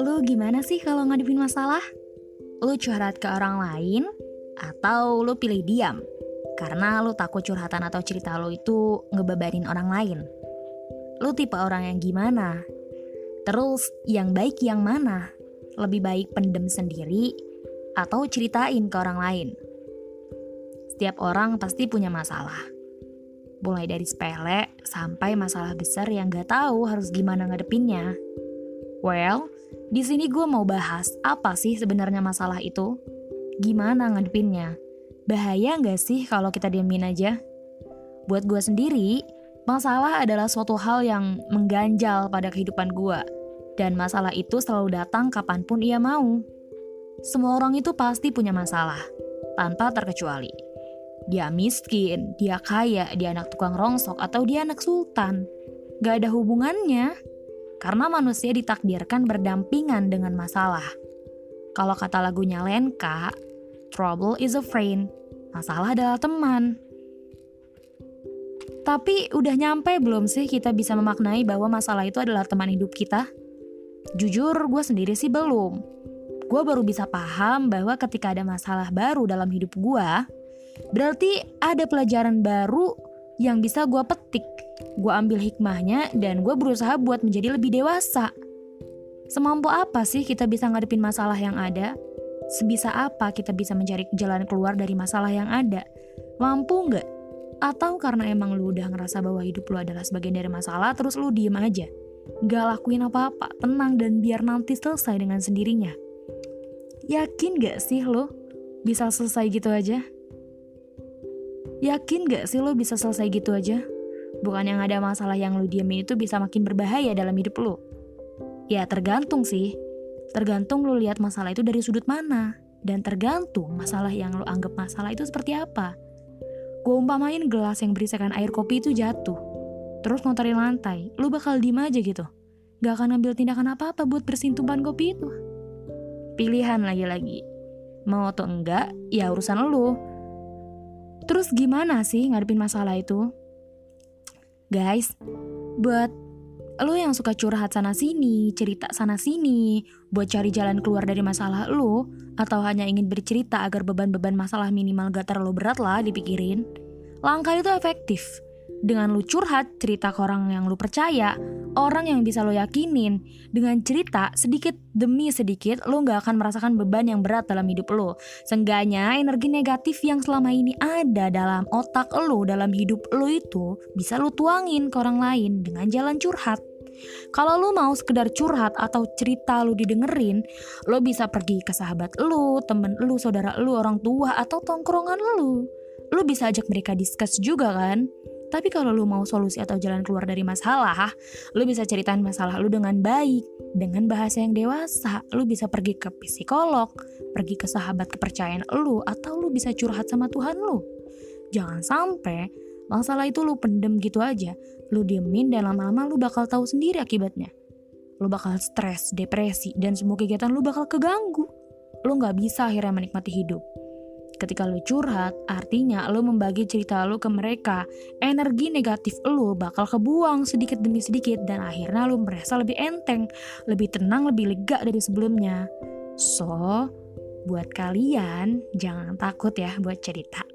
Lu gimana sih kalau ngadepin masalah? Lu curhat ke orang lain atau lu pilih diam? Karena lu takut curhatan atau cerita lu itu ngebebanin orang lain. Lu tipe orang yang gimana? Terus yang baik yang mana? Lebih baik pendem sendiri atau ceritain ke orang lain? Setiap orang pasti punya masalah. Mulai dari sepele sampai masalah besar yang gak tahu harus gimana ngadepinnya. Well, di sini gue mau bahas apa sih sebenarnya masalah itu? Gimana ngadepinnya? Bahaya nggak sih kalau kita diemin aja? Buat gue sendiri, masalah adalah suatu hal yang mengganjal pada kehidupan gue. Dan masalah itu selalu datang kapan pun ia mau. Semua orang itu pasti punya masalah, tanpa terkecuali. Dia miskin, dia kaya, dia anak tukang rongsok, atau dia anak sultan. Gak ada hubungannya karena manusia ditakdirkan berdampingan dengan masalah. Kalau kata lagunya Lenka, trouble is a friend, masalah adalah teman. Tapi udah nyampe belum sih kita bisa memaknai bahwa masalah itu adalah teman hidup kita? Jujur, gue sendiri sih belum. Gue baru bisa paham bahwa ketika ada masalah baru dalam hidup gue, berarti ada pelajaran baru yang bisa gue petik gue ambil hikmahnya dan gue berusaha buat menjadi lebih dewasa. Semampu apa sih kita bisa ngadepin masalah yang ada? Sebisa apa kita bisa mencari jalan keluar dari masalah yang ada? Mampu nggak? Atau karena emang lu udah ngerasa bahwa hidup lu adalah sebagian dari masalah, terus lu diem aja? Gak lakuin apa-apa, tenang dan biar nanti selesai dengan sendirinya. Yakin gak sih lo bisa selesai gitu aja? Yakin gak sih lo bisa selesai gitu aja? Bukan yang ada masalah yang lu diamin itu bisa makin berbahaya dalam hidup lu. Ya tergantung sih. Tergantung lu lihat masalah itu dari sudut mana. Dan tergantung masalah yang lu anggap masalah itu seperti apa. Gue umpamain gelas yang berisikan air kopi itu jatuh. Terus ngotorin lantai. Lu bakal diem aja gitu. Gak akan ambil tindakan apa-apa buat bersihin tumpahan kopi itu. Pilihan lagi-lagi. Mau atau enggak, ya urusan lu. Terus gimana sih ngadepin masalah itu? Guys, buat lo yang suka curhat sana sini, cerita sana sini, buat cari jalan keluar dari masalah lo, atau hanya ingin bercerita agar beban-beban masalah minimal gak terlalu berat lah dipikirin, langkah itu efektif. Dengan lu curhat, cerita ke orang yang lu percaya, orang yang bisa lo yakinin, dengan cerita sedikit demi sedikit lo gak akan merasakan beban yang berat dalam hidup lo. Seenggaknya energi negatif yang selama ini ada dalam otak lo, dalam hidup lo itu bisa lo tuangin ke orang lain dengan jalan curhat. Kalau lo mau sekedar curhat atau cerita lo didengerin, lo bisa pergi ke sahabat lo, temen lo, saudara lo, orang tua, atau tongkrongan lo. Lo bisa ajak mereka discuss juga kan? Tapi kalau lu mau solusi atau jalan keluar dari masalah, lu bisa ceritain masalah lu dengan baik, dengan bahasa yang dewasa. Lu bisa pergi ke psikolog, pergi ke sahabat kepercayaan lu, atau lu bisa curhat sama Tuhan lu. Jangan sampai masalah itu lu pendem gitu aja. Lu diemin dan lama-lama lu bakal tahu sendiri akibatnya. Lu bakal stres, depresi, dan semua kegiatan lu bakal keganggu. Lu gak bisa akhirnya menikmati hidup. Ketika lu curhat, artinya lu membagi cerita lu ke mereka. Energi negatif lu bakal kebuang sedikit demi sedikit dan akhirnya lu merasa lebih enteng, lebih tenang, lebih lega dari sebelumnya. So, buat kalian jangan takut ya buat cerita.